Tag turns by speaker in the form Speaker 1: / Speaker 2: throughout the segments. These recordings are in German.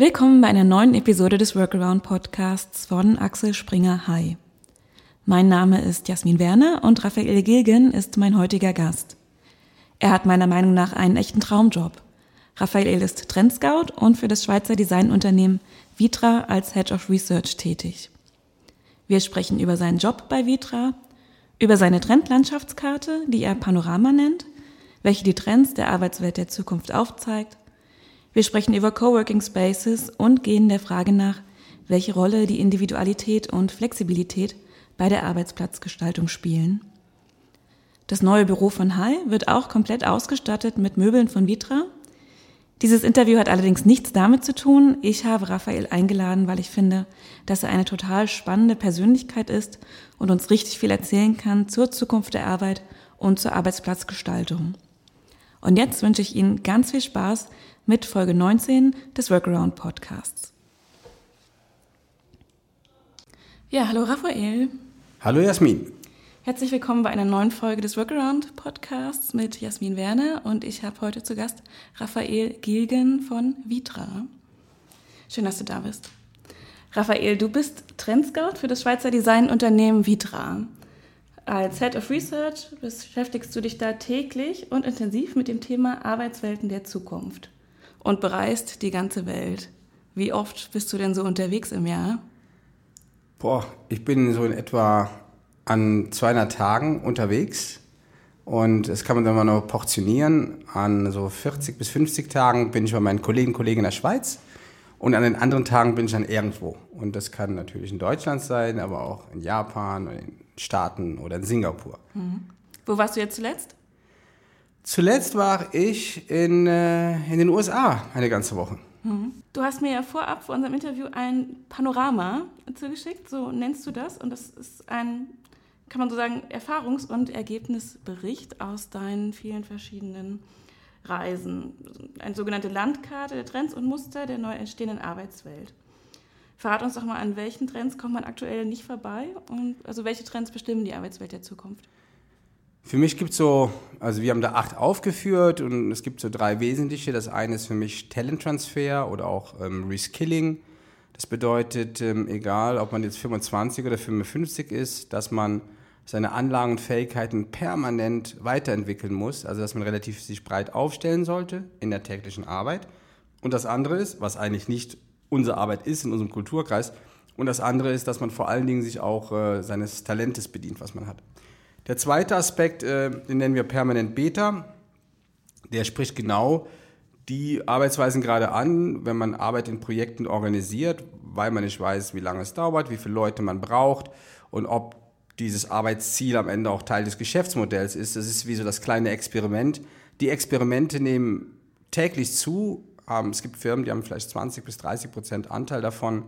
Speaker 1: Willkommen bei einer neuen Episode des Workaround Podcasts von Axel Springer Hi. Mein Name ist Jasmin Werner und Raphael Gilgen ist mein heutiger Gast. Er hat meiner Meinung nach einen echten Traumjob. Raphael ist Trendscout und für das Schweizer Designunternehmen Vitra als Head of Research tätig. Wir sprechen über seinen Job bei Vitra, über seine Trendlandschaftskarte, die er Panorama nennt, welche die Trends der Arbeitswelt der Zukunft aufzeigt. Wir sprechen über Coworking Spaces und gehen der Frage nach, welche Rolle die Individualität und Flexibilität bei der Arbeitsplatzgestaltung spielen. Das neue Büro von Hai wird auch komplett ausgestattet mit Möbeln von Vitra. Dieses Interview hat allerdings nichts damit zu tun. Ich habe Raphael eingeladen, weil ich finde, dass er eine total spannende Persönlichkeit ist und uns richtig viel erzählen kann zur Zukunft der Arbeit und zur Arbeitsplatzgestaltung. Und jetzt wünsche ich Ihnen ganz viel Spaß mit Folge 19 des Workaround Podcasts. Ja, hallo Raphael.
Speaker 2: Hallo Jasmin.
Speaker 1: Herzlich willkommen bei einer neuen Folge des Workaround Podcasts mit Jasmin Werner und ich habe heute zu Gast Raphael Gilgen von Vitra. Schön, dass du da bist. Raphael, du bist Trendscout für das Schweizer Designunternehmen Vitra. Als Head of Research beschäftigst du dich da täglich und intensiv mit dem Thema Arbeitswelten der Zukunft und bereist die ganze Welt. Wie oft bist du denn so unterwegs im Jahr?
Speaker 2: Boah, ich bin so in etwa an 200 Tagen unterwegs und das kann man dann mal noch portionieren. An so 40 bis 50 Tagen bin ich bei meinen Kollegen und Kollegen in der Schweiz und an den anderen Tagen bin ich dann irgendwo. Und das kann natürlich in Deutschland sein, aber auch in Japan, in Staaten oder in Singapur.
Speaker 1: Mhm. Wo warst du jetzt zuletzt?
Speaker 2: Zuletzt war ich in, äh, in den USA eine ganze Woche.
Speaker 1: Mhm. Du hast mir ja vorab vor unserem Interview ein Panorama zugeschickt, so nennst du das. Und das ist ein, kann man so sagen, Erfahrungs- und Ergebnisbericht aus deinen vielen verschiedenen Reisen. Eine sogenannte Landkarte der Trends und Muster der neu entstehenden Arbeitswelt. Verrat uns doch mal, an welchen Trends kommt man aktuell nicht vorbei und also welche Trends bestimmen die Arbeitswelt der Zukunft?
Speaker 2: Für mich gibt es so, also wir haben da acht aufgeführt und es gibt so drei wesentliche. Das eine ist für mich Talenttransfer oder auch ähm, Reskilling. Das bedeutet, ähm, egal ob man jetzt 25 oder 55 ist, dass man seine Anlagen und Fähigkeiten permanent weiterentwickeln muss. Also dass man relativ sich breit aufstellen sollte in der täglichen Arbeit. Und das andere ist, was eigentlich nicht unsere Arbeit ist in unserem Kulturkreis. Und das andere ist, dass man vor allen Dingen sich auch äh, seines Talentes bedient, was man hat. Der zweite Aspekt, äh, den nennen wir permanent Beta. Der spricht genau die Arbeitsweisen gerade an, wenn man Arbeit in Projekten organisiert, weil man nicht weiß, wie lange es dauert, wie viele Leute man braucht und ob dieses Arbeitsziel am Ende auch Teil des Geschäftsmodells ist. Das ist wie so das kleine Experiment. Die Experimente nehmen täglich zu, es gibt Firmen, die haben vielleicht 20 bis 30 Prozent Anteil davon.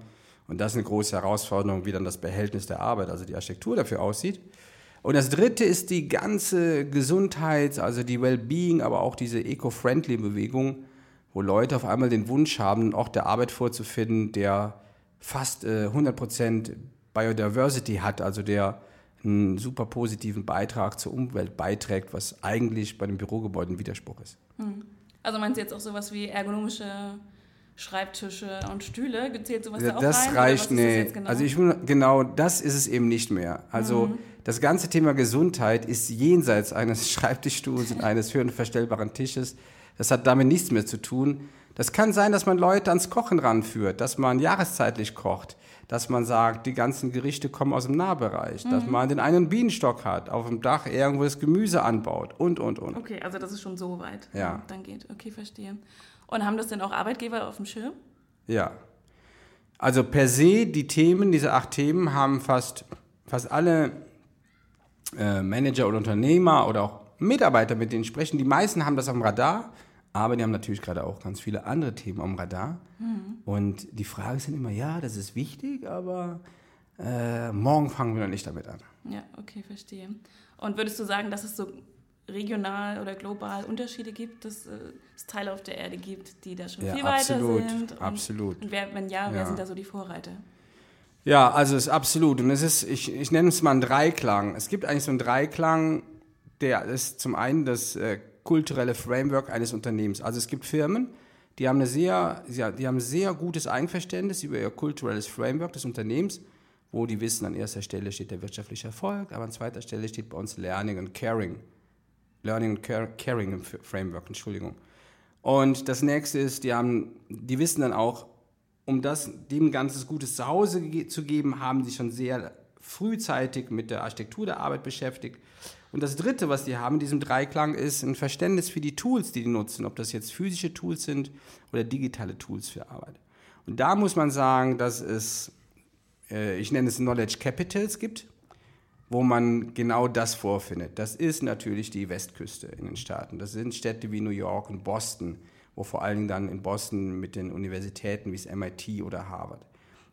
Speaker 2: Und das ist eine große Herausforderung, wie dann das Behältnis der Arbeit, also die Architektur dafür aussieht. Und das dritte ist die ganze Gesundheit, also die Wellbeing, aber auch diese eco-friendly Bewegung, wo Leute auf einmal den Wunsch haben, einen Ort der Arbeit vorzufinden, der fast äh, 100% Biodiversity hat, also der einen super positiven Beitrag zur Umwelt beiträgt, was eigentlich bei den Bürogebäuden Widerspruch ist.
Speaker 1: Hm. Also meinst du jetzt auch sowas wie ergonomische Schreibtische und Stühle? Gezählt sowas
Speaker 2: ja,
Speaker 1: da auch
Speaker 2: das
Speaker 1: rein?
Speaker 2: reicht, nee. Genau? Also ich genau, das ist es eben nicht mehr. Also mhm. Das ganze Thema Gesundheit ist jenseits eines Schreibtischstuhls und eines höhenverstellbaren Tisches. Das hat damit nichts mehr zu tun. Das kann sein, dass man Leute ans Kochen ranführt, dass man jahreszeitlich kocht, dass man sagt, die ganzen Gerichte kommen aus dem Nahbereich, mhm. dass man den einen Bienenstock hat, auf dem Dach irgendwo das Gemüse anbaut und, und, und.
Speaker 1: Okay, also das ist schon so weit.
Speaker 2: Ja.
Speaker 1: Dann geht, okay, verstehe. Und haben das denn auch Arbeitgeber auf dem Schirm?
Speaker 2: Ja. Also per se, die Themen, diese acht Themen haben fast, fast alle äh, Manager oder Unternehmer oder auch Mitarbeiter, mit denen sprechen. Die meisten haben das am Radar, aber die haben natürlich gerade auch ganz viele andere Themen am Radar. Mhm. Und die Frage ist dann immer, ja, das ist wichtig, aber äh, morgen fangen wir noch nicht damit an.
Speaker 1: Ja, okay, verstehe. Und würdest du sagen, dass es so regional oder global Unterschiede gibt, dass äh, es Teile auf der Erde gibt, die da schon ja, viel
Speaker 2: absolut,
Speaker 1: weiter sind?
Speaker 2: Und, absolut.
Speaker 1: Und wer, wenn ja, ja, wer sind da so die Vorreiter?
Speaker 2: Ja, also es ist absolut. Und es ist, ich, ich nenne es mal einen Dreiklang. Es gibt eigentlich so einen Dreiklang, der ist zum einen das äh, kulturelle Framework eines Unternehmens. Also es gibt Firmen, Die haben, eine sehr, die haben sehr gutes Einverständnis über ihr kulturelles Framework des Unternehmens, wo die wissen, an erster Stelle steht der wirtschaftliche Erfolg, aber an zweiter Stelle steht bei uns Learning and Caring. Learning and Caring im Framework, Entschuldigung. Und das nächste ist, die, haben, die wissen dann auch, um das, dem ganzes gutes Zuhause zu geben, haben sie schon sehr frühzeitig mit der Architektur der Arbeit beschäftigt. Und das Dritte, was die haben in diesem Dreiklang, ist ein Verständnis für die Tools, die die nutzen, ob das jetzt physische Tools sind oder digitale Tools für Arbeit. Und da muss man sagen, dass es, äh, ich nenne es Knowledge Capitals gibt, wo man genau das vorfindet. Das ist natürlich die Westküste in den Staaten. Das sind Städte wie New York und Boston, wo vor allen Dingen dann in Boston mit den Universitäten wie das MIT oder Harvard.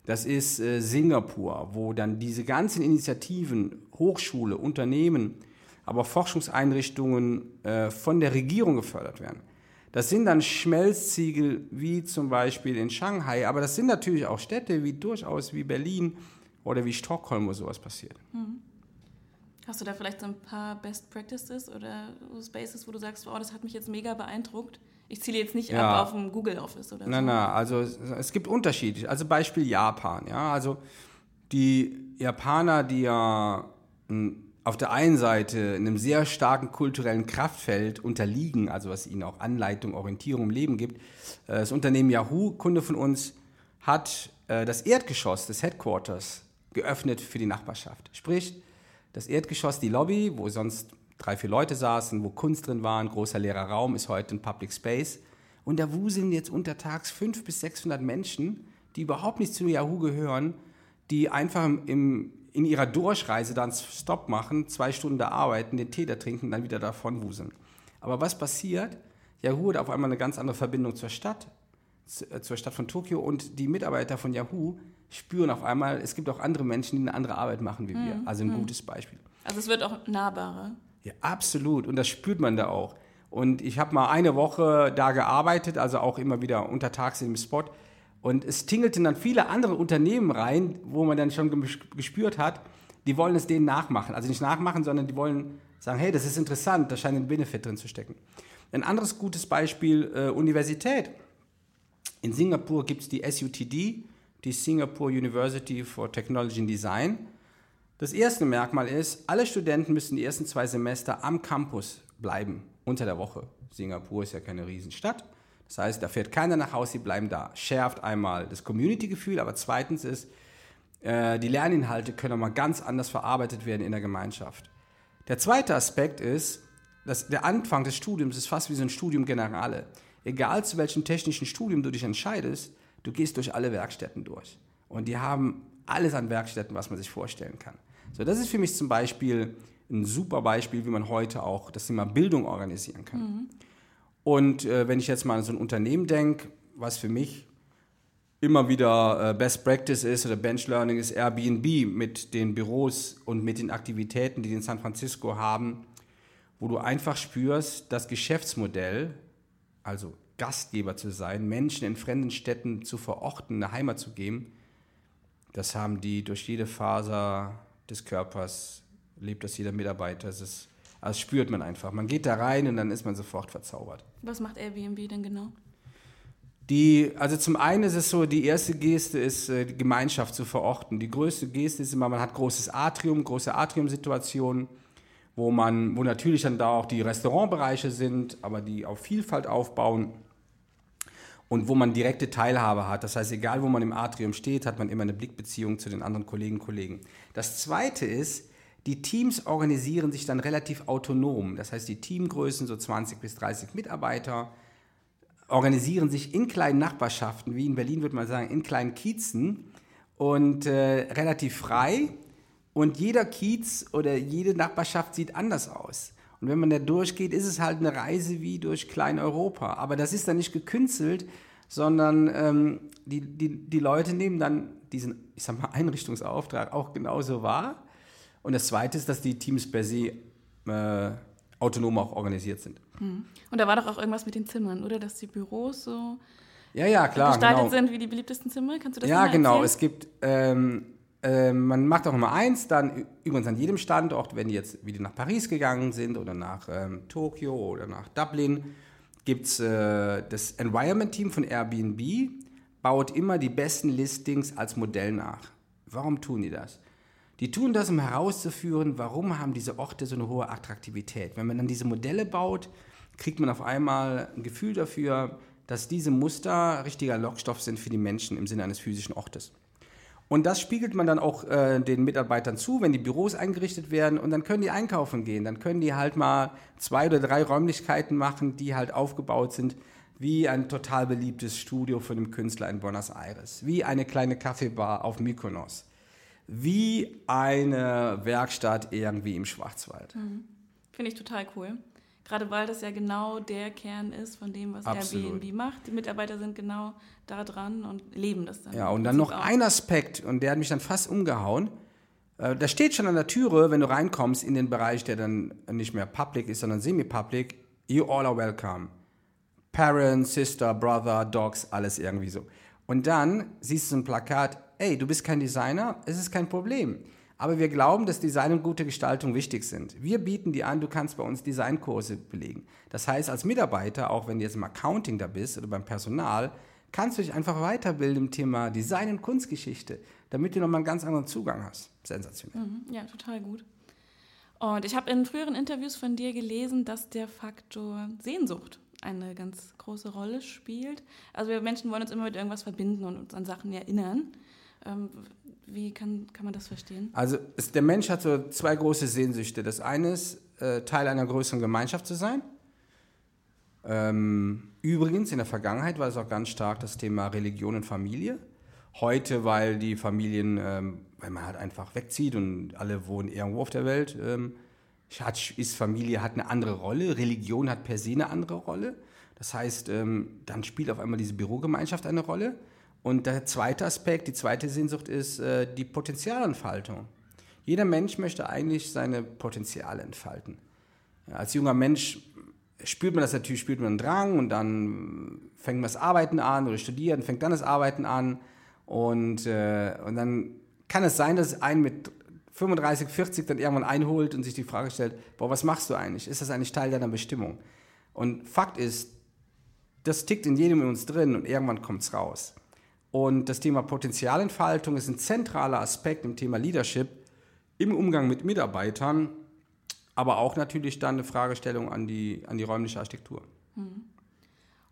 Speaker 2: Das ist äh, Singapur, wo dann diese ganzen Initiativen, Hochschule, Unternehmen, aber Forschungseinrichtungen äh, von der Regierung gefördert werden. Das sind dann Schmelzziegel wie zum Beispiel in Shanghai, aber das sind natürlich auch Städte wie durchaus wie Berlin oder wie Stockholm, wo sowas passiert. Mhm.
Speaker 1: Hast du da vielleicht so ein paar Best Practices oder Spaces, wo du sagst, oh, das hat mich jetzt mega beeindruckt? Ich ziele jetzt nicht ja. ab auf ein Google Office oder
Speaker 2: nein, so. Nein, nein, also es gibt Unterschiede. Also Beispiel Japan, ja, also die Japaner, die ja auf der einen Seite einem sehr starken kulturellen Kraftfeld unterliegen, also was ihnen auch Anleitung, Orientierung im Leben gibt. Äh, das Unternehmen Yahoo, Kunde von uns, hat äh, das Erdgeschoss des Headquarters geöffnet für die Nachbarschaft. Sprich, das Erdgeschoss, die Lobby, wo sonst drei, vier Leute saßen, wo Kunst drin war, ein großer leerer Raum, ist heute ein Public Space. Und da wuseln jetzt untertags 500 bis 600 Menschen, die überhaupt nicht zu Yahoo gehören, die einfach im, in ihrer Durchreise dann Stopp machen, zwei Stunden da arbeiten, den Tee da trinken, dann wieder davon wuseln. Aber was passiert? Yahoo hat auf einmal eine ganz andere Verbindung zur Stadt, äh, zur Stadt von Tokio und die Mitarbeiter von Yahoo spüren auf einmal, es gibt auch andere Menschen, die eine andere Arbeit machen wie wir. Mhm. Also ein mhm. gutes Beispiel.
Speaker 1: Also es wird auch nahbarer.
Speaker 2: Ja, absolut. Und das spürt man da auch. Und ich habe mal eine Woche da gearbeitet, also auch immer wieder untertags im Spot. Und es tingelten dann viele andere Unternehmen rein, wo man dann schon gespürt hat, die wollen es denen nachmachen. Also nicht nachmachen, sondern die wollen sagen, hey, das ist interessant, da scheint ein Benefit drin zu stecken. Ein anderes gutes Beispiel, äh, Universität. In Singapur gibt es die SUTD, die Singapore University for Technology and Design. Das erste Merkmal ist, alle Studenten müssen die ersten zwei Semester am Campus bleiben, unter der Woche. Singapur ist ja keine Riesenstadt. Das heißt, da fährt keiner nach Hause, sie bleiben da. Schärft einmal das Community-Gefühl, aber zweitens ist, äh, die Lerninhalte können auch mal ganz anders verarbeitet werden in der Gemeinschaft. Der zweite Aspekt ist, dass der Anfang des Studiums ist fast wie so ein Studium Generale. Egal zu welchem technischen Studium du dich entscheidest, du gehst durch alle Werkstätten durch. Und die haben alles an Werkstätten, was man sich vorstellen kann. So, das ist für mich zum Beispiel ein super Beispiel, wie man heute auch das Thema Bildung organisieren kann. Mhm. Und äh, wenn ich jetzt mal an so ein Unternehmen denke, was für mich immer wieder äh, Best Practice ist oder Bench Learning ist Airbnb mit den Büros und mit den Aktivitäten, die die in San Francisco haben, wo du einfach spürst, das Geschäftsmodell, also Gastgeber zu sein, Menschen in fremden Städten zu verorten, eine Heimat zu geben, das haben die durch jede Faser des Körpers, lebt das jeder Mitarbeiter. Das, ist, das spürt man einfach. Man geht da rein und dann ist man sofort verzaubert.
Speaker 1: Was macht Airbnb denn genau?
Speaker 2: Die, also zum einen ist es so, die erste Geste ist, äh, die Gemeinschaft zu verorten. Die größte Geste ist immer, man hat großes Atrium, große Atriumsituationen, wo man, wo natürlich dann da auch die Restaurantbereiche sind, aber die auf Vielfalt aufbauen und wo man direkte Teilhabe hat. Das heißt, egal wo man im Atrium steht, hat man immer eine Blickbeziehung zu den anderen Kolleginnen und Kollegen. Das Zweite ist, die Teams organisieren sich dann relativ autonom. Das heißt, die Teamgrößen, so 20 bis 30 Mitarbeiter, organisieren sich in kleinen Nachbarschaften, wie in Berlin würde man sagen, in kleinen Kiezen und äh, relativ frei. Und jeder Kiez oder jede Nachbarschaft sieht anders aus. Und wenn man da durchgeht, ist es halt eine Reise wie durch Klein-Europa. Aber das ist dann nicht gekünstelt, sondern ähm, die, die, die Leute nehmen dann diesen, ich sag mal, Einrichtungsauftrag auch genauso wahr. Und das Zweite ist, dass die Teams per se äh, autonom auch organisiert sind.
Speaker 1: Hm. Und da war doch auch irgendwas mit den Zimmern, oder? Dass die Büros so
Speaker 2: ja, ja, klar,
Speaker 1: gestaltet genau. sind wie die beliebtesten Zimmer. Kannst du das
Speaker 2: Ja, genau. Es gibt ähm, äh, man macht auch immer eins, dann übrigens an jedem Standort, wenn die jetzt wieder nach Paris gegangen sind oder nach ähm, Tokio oder nach Dublin, gibt es äh, das Environment-Team von Airbnb, baut immer die besten Listings als Modell nach. Warum tun die das? Die tun das, um herauszuführen, warum haben diese Orte so eine hohe Attraktivität. Wenn man dann diese Modelle baut, kriegt man auf einmal ein Gefühl dafür, dass diese Muster richtiger Lockstoff sind für die Menschen im Sinne eines physischen Ortes. Und das spiegelt man dann auch äh, den Mitarbeitern zu, wenn die Büros eingerichtet werden und dann können die einkaufen gehen. Dann können die halt mal zwei oder drei Räumlichkeiten machen, die halt aufgebaut sind wie ein total beliebtes Studio von einem Künstler in Buenos Aires, wie eine kleine Kaffeebar auf Mykonos, wie eine Werkstatt irgendwie im Schwarzwald. Mhm.
Speaker 1: Finde ich total cool. Gerade weil das ja genau der Kern ist von dem, was Absolut. Airbnb macht. Die Mitarbeiter sind genau da dran und leben das dann.
Speaker 2: Ja, und dann noch auch. ein Aspekt, und der hat mich dann fast umgehauen. Äh, da steht schon an der Türe, wenn du reinkommst in den Bereich, der dann nicht mehr public ist, sondern semi-public, you all are welcome. Parents, Sister, Brother, Dogs, alles irgendwie so. Und dann siehst du ein Plakat, ey, du bist kein Designer, es ist kein Problem. Aber wir glauben, dass Design und gute Gestaltung wichtig sind. Wir bieten dir an, du kannst bei uns Designkurse belegen. Das heißt, als Mitarbeiter, auch wenn du jetzt im Accounting da bist oder beim Personal, kannst du dich einfach weiterbilden im Thema Design und Kunstgeschichte, damit du nochmal einen ganz anderen Zugang hast. Sensationell.
Speaker 1: Mhm, ja, total gut. Und ich habe in früheren Interviews von dir gelesen, dass der Faktor Sehnsucht eine ganz große Rolle spielt. Also wir Menschen wollen uns immer mit irgendwas verbinden und uns an Sachen erinnern. Ähm, wie kann, kann man das verstehen?
Speaker 2: Also es, der Mensch hat so zwei große Sehnsüchte. Das eine ist, äh, Teil einer größeren Gemeinschaft zu sein. Ähm, übrigens, in der Vergangenheit war es auch ganz stark das Thema Religion und Familie. Heute, weil die Familien, ähm, weil man halt einfach wegzieht und alle wohnen irgendwo auf der Welt, ähm, ist Familie hat eine andere Rolle, Religion hat per se eine andere Rolle. Das heißt, ähm, dann spielt auf einmal diese Bürogemeinschaft eine Rolle. Und der zweite Aspekt, die zweite Sehnsucht ist äh, die Potenzialentfaltung. Jeder Mensch möchte eigentlich seine Potenziale entfalten. Ja, als junger Mensch spürt man das natürlich, spürt man einen Drang und dann fängt man das Arbeiten an oder studiert und fängt dann das Arbeiten an. Und, äh, und dann kann es sein, dass einen mit 35, 40 dann irgendwann einholt und sich die Frage stellt, boah, was machst du eigentlich? Ist das eigentlich Teil deiner Bestimmung? Und Fakt ist, das tickt in jedem in uns drin und irgendwann kommt es raus. Und das Thema Potenzialentfaltung ist ein zentraler Aspekt im Thema Leadership im Umgang mit Mitarbeitern, aber auch natürlich dann eine Fragestellung an die, an die räumliche Architektur. Hm.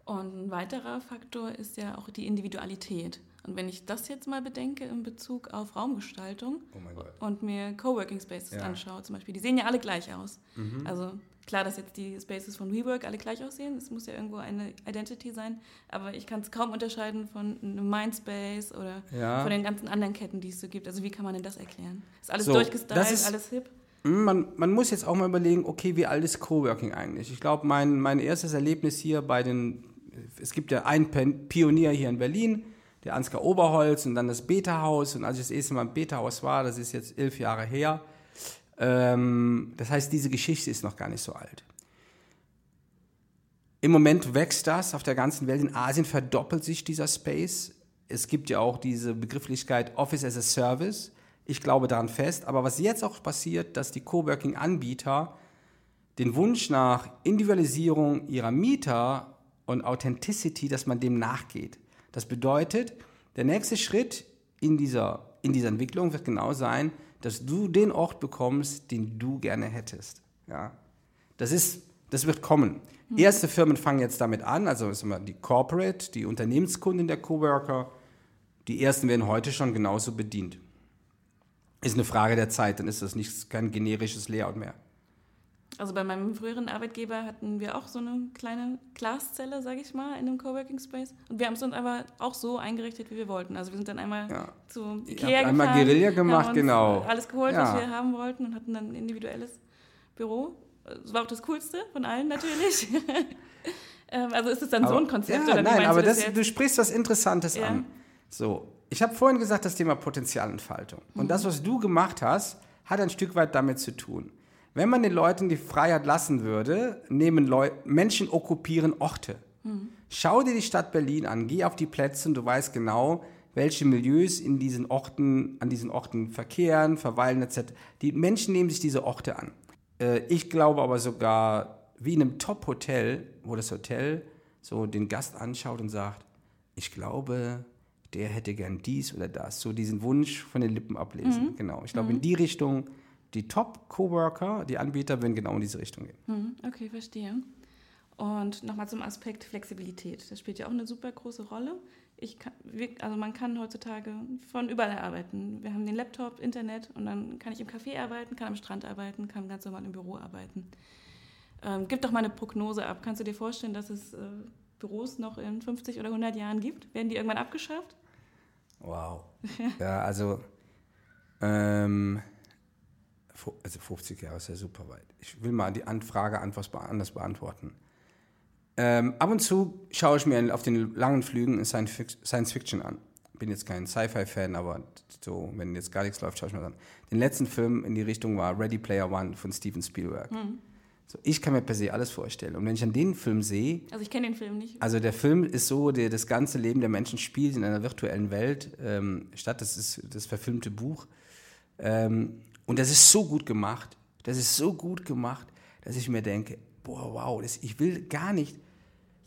Speaker 1: Und ein weiterer Faktor ist ja auch die Individualität. Und wenn ich das jetzt mal bedenke in Bezug auf Raumgestaltung oh und mir Coworking Spaces ja. anschaue, zum Beispiel, die sehen ja alle gleich aus. Mhm. Also klar, dass jetzt die Spaces von WeWork alle gleich aussehen, es muss ja irgendwo eine Identity sein, aber ich kann es kaum unterscheiden von einem Mindspace oder ja. von den ganzen anderen Ketten, die es so gibt. Also wie kann man denn das erklären? Ist alles so, durchgestylt, ist, alles hip?
Speaker 2: Man, man, muss jetzt auch mal überlegen, okay, wie alt ist Coworking eigentlich? Ich glaube, mein, mein erstes Erlebnis hier bei den, es gibt ja einen Pionier hier in Berlin, der Ansgar Oberholz und dann das Beta-Haus. Und als ich das erste Mal im Beta-Haus war, das ist jetzt elf Jahre her, ähm, das heißt, diese Geschichte ist noch gar nicht so alt. Im Moment wächst das auf der ganzen Welt. In Asien verdoppelt sich dieser Space. Es gibt ja auch diese Begrifflichkeit Office as a Service. Ich glaube daran fest. Aber was jetzt auch passiert, dass die Coworking-Anbieter den Wunsch nach Individualisierung ihrer Mieter und Authenticity, dass man dem nachgeht. Das bedeutet, der nächste Schritt in dieser, in dieser Entwicklung wird genau sein, dass du den Ort bekommst, den du gerne hättest. Ja? Das, ist, das wird kommen. Mhm. Erste Firmen fangen jetzt damit an, also die Corporate, die Unternehmenskunden der Coworker, die ersten werden heute schon genauso bedient. Ist eine Frage der Zeit, dann ist das nicht kein generisches Layout mehr.
Speaker 1: Also bei meinem früheren Arbeitgeber hatten wir auch so eine kleine Glaszelle, sage ich mal, in einem Coworking Space. Und wir haben es uns einfach auch so eingerichtet, wie wir wollten. Also wir sind dann einmal ja. zu Ikea gefahren.
Speaker 2: Einmal Guerilla gemacht, genau.
Speaker 1: Alles geholt, ja. was wir haben wollten und hatten dann ein individuelles Büro. Das war auch das Coolste von allen natürlich. Ähm, also ist es dann aber, so ein Konzept?
Speaker 2: Ja, oder nein, aber du, das, du sprichst was Interessantes ja. an. So, ich habe vorhin gesagt, das Thema Potenzialentfaltung. Und mhm. das, was du gemacht hast, hat ein Stück weit damit zu tun. Wenn man den Leuten die Freiheit lassen würde, nehmen Leu Menschen okkupieren Orte. Mhm. Schau dir die Stadt Berlin an, geh auf die Plätze und du weißt genau, welche Milieus in diesen Orten, an diesen Orten verkehren, verweilen etc. Die Menschen nehmen sich diese Orte an. Äh, ich glaube aber sogar, wie in einem Top-Hotel, wo das Hotel so den Gast anschaut und sagt, ich glaube, der hätte gern dies oder das. So diesen Wunsch von den Lippen ablesen.
Speaker 1: Mhm.
Speaker 2: Genau. Ich glaube, in die Richtung, die Top-Coworker, die Anbieter, würden genau in diese Richtung gehen.
Speaker 1: Hm, Okay, verstehe. Und nochmal zum Aspekt Flexibilität. Das spielt ja auch eine super große Rolle. Ich kann, also man kann heutzutage von überall arbeiten. Wir haben den Laptop, Internet und dann kann ich im Café arbeiten, kann am Strand arbeiten, kann ganz normal im Büro arbeiten. Ähm, gib doch mal eine Prognose ab. Kannst du dir vorstellen, dass es äh, Büros noch in 50 oder 100 Jahren gibt? Werden die irgendwann abgeschafft?
Speaker 2: Wow. ja, also, ähm, also 50 Jahre ist ja super weit. Ich will mal die Anfrage anders be- anders beantworten. Ähm, ab und zu schaue ich mir auf den langen Flügen Science Fic- Science Fiction an. Bin jetzt kein Sci-Fi-Fan, aber so, wenn jetzt gar nichts läuft, schaue ich mir das an. Den letzten Film in die Richtung war Ready Player One von Steven Spielberg. So, ich kann mir per se alles vorstellen. Und wenn ich an den Film sehe,
Speaker 1: Also ich kenne den Film nicht.
Speaker 2: also der Film ist so, der, das ganze Leben der Menschen spielt in einer virtuellen Welt ähm, statt. Das ist das verfilmte Buch. Ähm, und das ist so gut gemacht. Das ist so gut gemacht, dass ich mir denke, boah, wow, das, ich will gar nicht.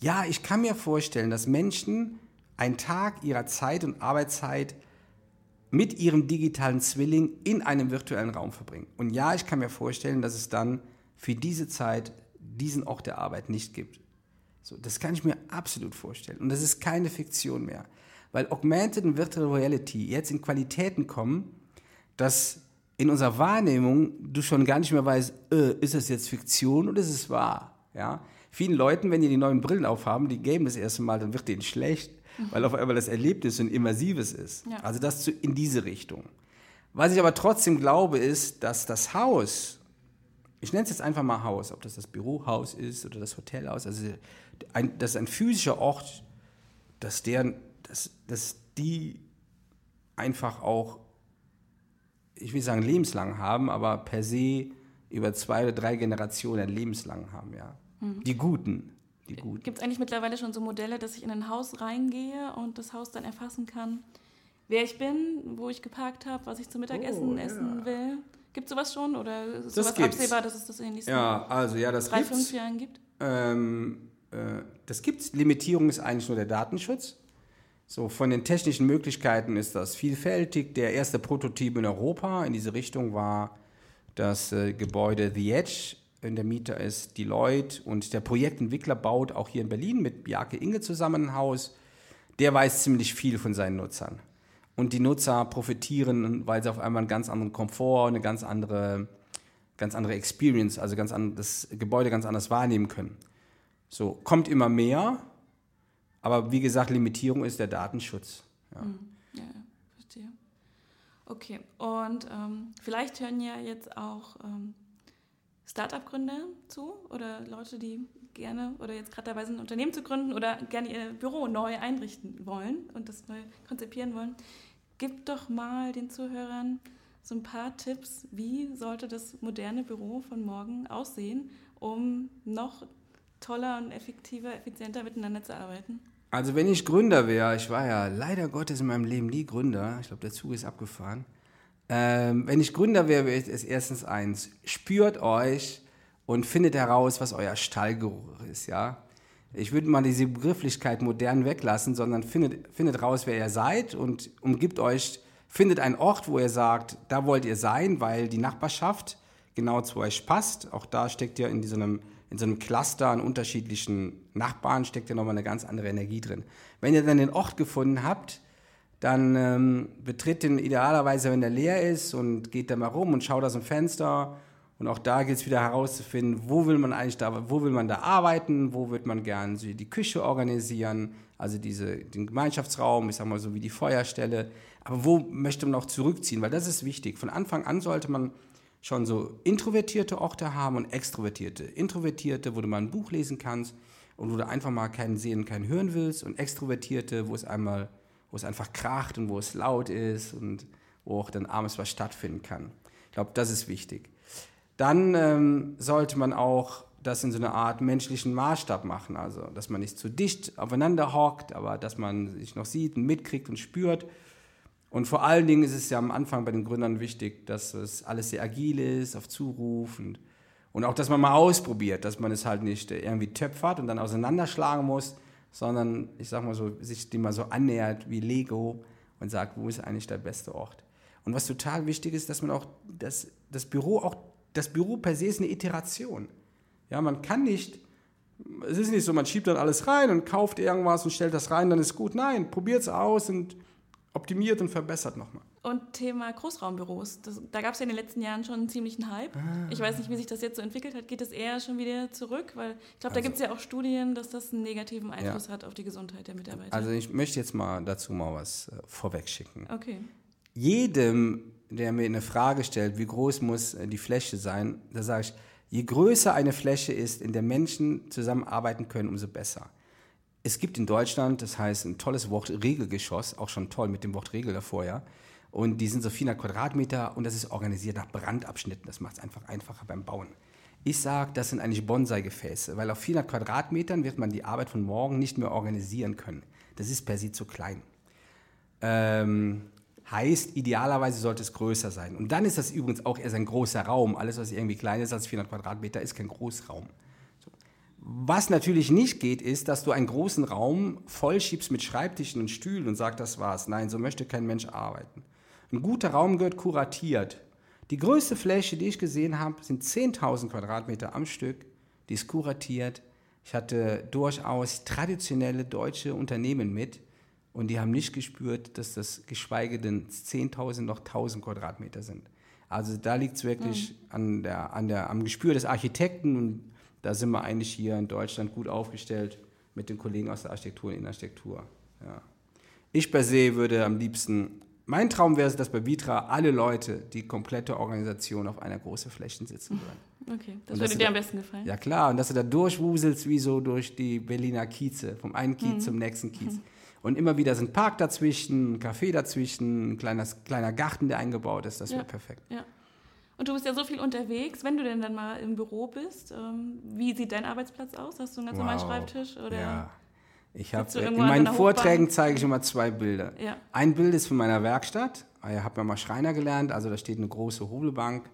Speaker 2: Ja, ich kann mir vorstellen, dass Menschen einen Tag ihrer Zeit und Arbeitszeit mit ihrem digitalen Zwilling in einem virtuellen Raum verbringen. Und ja, ich kann mir vorstellen, dass es dann für diese Zeit diesen Ort der Arbeit nicht gibt. So, das kann ich mir absolut vorstellen. Und das ist keine Fiktion mehr. Weil Augmented und Virtual Reality jetzt in Qualitäten kommen, dass in unserer Wahrnehmung du schon gar nicht mehr weißt, äh, ist das jetzt Fiktion oder ist es wahr? Ja? Vielen Leuten, wenn die die neuen Brillen aufhaben, die geben das erste Mal, dann wird denen schlecht, weil auf einmal das Erlebnis ein immersives ist.
Speaker 1: Ja.
Speaker 2: Also das zu, in diese Richtung. Was ich aber trotzdem glaube, ist, dass das Haus, ich nenne es jetzt einfach mal Haus, ob das das Bürohaus ist oder das Hotelhaus, also ein, das ist ein physischer Ort, dass, der, dass, dass die einfach auch, ich will sagen lebenslang haben, aber per se über zwei oder drei Generationen lebenslang haben, ja. Die Guten, die Guten.
Speaker 1: Gibt es eigentlich mittlerweile schon so Modelle, dass ich in ein Haus reingehe und das Haus dann erfassen kann, wer ich bin, wo ich geparkt habe, was ich zum Mittagessen
Speaker 2: Oh, ja.
Speaker 1: essen will? Gibt sowas schon oder ist
Speaker 2: Das
Speaker 1: sowas
Speaker 2: gibt's.
Speaker 1: absehbar, dass es das in den nächsten
Speaker 2: Ja, also ja, das
Speaker 1: drei,
Speaker 2: gibt's.
Speaker 1: fünf Jahren gibt?
Speaker 2: Ähm, äh, das gibt's. Limitierung ist eigentlich nur der Datenschutz. So, von den technischen Möglichkeiten ist das vielfältig. Der erste Prototyp in Europa in diese Richtung war das äh, Gebäude The Edge. In der Mieter ist Deloitte und der Projektentwickler baut auch hier in Berlin mit Bjarke Inge zusammen ein Haus. Der weiß ziemlich viel von seinen Nutzern. Und die Nutzer profitieren, weil sie auf einmal einen ganz anderen Komfort, eine ganz andere, ganz andere Experience, also ganz an, das Gebäude ganz anders wahrnehmen können. So, kommt immer mehr, aber wie gesagt, Limitierung ist der Datenschutz. Ja.
Speaker 1: Ja, ja, verstehe. Okay, und ähm, vielleicht hören ja jetzt auch ähm, Start-up-Gründer zu oder Leute, die gerne oder jetzt gerade dabei sind, ein Unternehmen zu gründen oder gerne ihr Büro neu einrichten wollen und das neu konzipieren wollen. Gib doch mal den Zuhörern so ein paar Tipps, wie sollte das moderne Büro von morgen aussehen, um noch toller und effektiver, effizienter miteinander zu arbeiten.
Speaker 2: Also wenn ich Gründer wäre, ich war ja leider Gottes in meinem Leben nie Gründer, ich glaube, der Zug ist abgefahren. Ähm, wenn ich Gründer wäre, wäre es erstens eins, spürt euch und findet heraus, was euer Stallgeruch ist, ja. Ich würde mal diese Begrifflichkeit modern weglassen, sondern findet, findet raus, wer ihr seid und umgibt euch, findet einen Ort, wo ihr sagt, da wollt ihr sein, weil die Nachbarschaft genau zu euch passt. Auch da steckt ja in so einem, in so einem Cluster an unterschiedlichen Nachbarn, steckt ja nochmal eine ganz andere Energie drin. Wenn ihr dann den Ort gefunden habt, dann ähm, betritt den idealerweise, wenn der leer ist und geht da mal rum und schaut aus dem Fenster. Und auch da gilt es wieder herauszufinden, wo will man eigentlich da, wo will man da arbeiten, wo wird man gern so die Küche organisieren, also diese, den Gemeinschaftsraum, ich sag mal so wie die Feuerstelle. Aber wo möchte man auch zurückziehen? Weil das ist wichtig. Von Anfang an sollte man schon so introvertierte Orte haben und extrovertierte. Introvertierte, wo du mal ein Buch lesen kannst und wo du einfach mal keinen sehen, keinen hören willst. Und extrovertierte, wo es einmal, wo es einfach kracht und wo es laut ist und wo auch dann abends was stattfinden kann. Ich glaube, das ist wichtig. Dann ähm, sollte man auch das in so einer Art menschlichen Maßstab machen, also dass man nicht zu dicht aufeinander hockt, aber dass man sich noch sieht und mitkriegt und spürt. Und vor allen Dingen ist es ja am Anfang bei den Gründern wichtig, dass es alles sehr agil ist, auf Zuruf und, Und auch, dass man mal ausprobiert, dass man es halt nicht irgendwie töpfert und dann auseinanderschlagen muss, sondern ich sag mal so, sich dem mal so annähert wie Lego und sagt, wo ist eigentlich der beste Ort. Und was total wichtig ist, dass man auch das, das Büro auch, das Büro per se ist eine Iteration. Ja, man kann nicht, es ist nicht so, man schiebt dann alles rein und kauft irgendwas und stellt das rein, dann ist gut. Nein, probiert es aus und optimiert und verbessert nochmal.
Speaker 1: Und Thema Großraumbüros. Das, da gab es ja in den letzten Jahren schon einen ziemlichen Hype. Ah. Ich weiß nicht, wie sich das jetzt so entwickelt hat. Geht es eher schon wieder zurück? Weil ich glaube, da also, gibt es ja auch Studien, dass das einen negativen Einfluss ja. hat auf die Gesundheit der Mitarbeiter.
Speaker 2: Also ich möchte jetzt mal dazu mal was äh, vorweg schicken.
Speaker 1: Okay.
Speaker 2: Jedem, der mir eine Frage stellt, wie groß muss äh, die Fläche sein, da sage ich, je größer eine Fläche ist, in der Menschen zusammenarbeiten können, umso besser. Es gibt in Deutschland, das heißt ein tolles Wort Regelgeschoss, auch schon toll mit dem Wort Regel davor, ja. Und die sind so 400 Quadratmeter und das ist organisiert nach Brandabschnitten. Das macht es einfach einfacher beim Bauen. Ich sage, das sind eigentlich Bonsai-Gefäße, weil auf 400 Quadratmetern wird man die Arbeit von morgen nicht mehr organisieren können. Das ist per se zu klein. Ähm, heißt, idealerweise sollte es größer sein. Und dann ist das übrigens auch erst ein großer Raum. Alles, was irgendwie kleiner ist als 400 Quadratmeter, ist kein Großraum. Was natürlich nicht geht, ist, dass du einen großen Raum vollschiebst mit Schreibtischen und Stühlen und sagst, das war's. Nein, so möchte kein Mensch arbeiten. Ein guter Raum gehört kuratiert. Die größte Fläche, die ich gesehen habe, sind 10.000 Quadratmeter am Stück. Die ist kuratiert. Ich hatte durchaus traditionelle deutsche Unternehmen mit und die haben nicht gespürt, dass das geschweige denn 10.000 noch 1.000 Quadratmeter sind. Also da liegt es wirklich mhm. an der, an der, am Gespür des Architekten und da sind wir eigentlich hier in Deutschland gut aufgestellt mit den Kollegen aus der Architektur und Innenarchitektur. Ja. Ich per se würde am liebsten mein Traum wäre es, dass bei Vitra alle Leute die komplette Organisation auf einer großen Fläche sitzen
Speaker 1: würden. Okay, das würde dir am besten gefallen.
Speaker 2: Ja klar, und dass du da durchwuselst wie so durch die Berliner Kieze, vom einen Kiez mhm. zum nächsten Kiez. Mhm. Und immer wieder sind Park dazwischen, ein Café dazwischen, ein kleiner, kleiner Garten, der eingebaut ist, das wäre perfekt.
Speaker 1: Ja. Und du bist ja so viel unterwegs, wenn du denn dann mal im Büro bist, ähm, wie sieht dein Arbeitsplatz aus? Hast du einen ganz wow. normalen Schreibtisch? Oder?
Speaker 2: Ja, ich habe in meinen Vorträgen zeige ich immer zwei Bilder.
Speaker 1: Ja.
Speaker 2: Ein Bild ist von meiner Werkstatt. Ich habe ja mal Schreiner gelernt, also da steht eine große Hobelbank,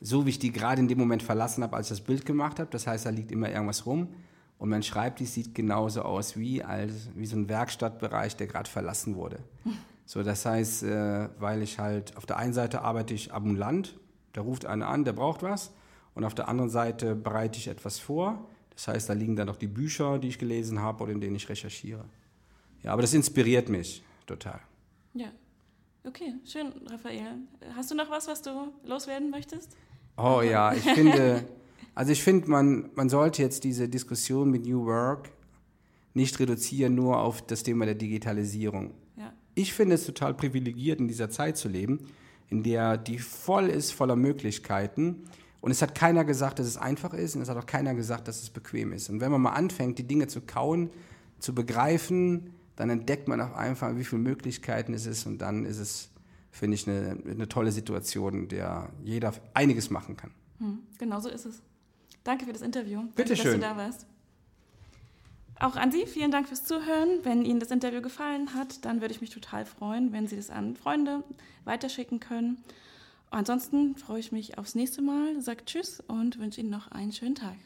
Speaker 2: so wie ich die gerade in dem Moment verlassen habe, als ich das Bild gemacht habe. Das heißt, da liegt immer irgendwas rum. Und mein Schreibtisch sieht genauso aus wie, als, wie so ein Werkstattbereich, der gerade verlassen wurde. So, das heißt, äh, weil ich halt auf der einen Seite arbeite ich ambulant, da ruft einer an, der braucht was, und auf der anderen Seite bereite ich etwas vor. Das heißt, da liegen dann noch die Bücher, die ich gelesen habe oder in denen ich recherchiere. Ja, aber das inspiriert mich total.
Speaker 1: Ja. Okay, schön, Raphael. Hast du noch was, was du loswerden möchtest?
Speaker 2: Oh ja, ich finde, also ich finde, man, man sollte jetzt diese Diskussion mit New Work nicht reduzieren nur auf das Thema der Digitalisierung.
Speaker 1: Ja.
Speaker 2: Ich finde es total privilegiert, in dieser Zeit zu leben, in der die voll ist voller Möglichkeiten und es hat keiner gesagt, dass es einfach ist und es hat auch keiner gesagt, dass es bequem ist. Und wenn man mal anfängt, die Dinge zu kauen, zu begreifen, dann entdeckt man auch einfach, wie viele Möglichkeiten es ist und dann ist es, finde ich, eine, eine tolle Situation, in der jeder einiges machen kann.
Speaker 1: Hm, genau so ist es. Danke für das Interview.
Speaker 2: Bitte
Speaker 1: Danke,
Speaker 2: schön.
Speaker 1: dass du da warst. Auch an Sie vielen Dank fürs Zuhören. Wenn Ihnen das Interview gefallen hat, dann würde ich mich total freuen, wenn Sie das an Freunde weiterschicken können. Ansonsten freue ich mich aufs nächste Mal, sage Tschüss und wünsche Ihnen noch einen schönen Tag.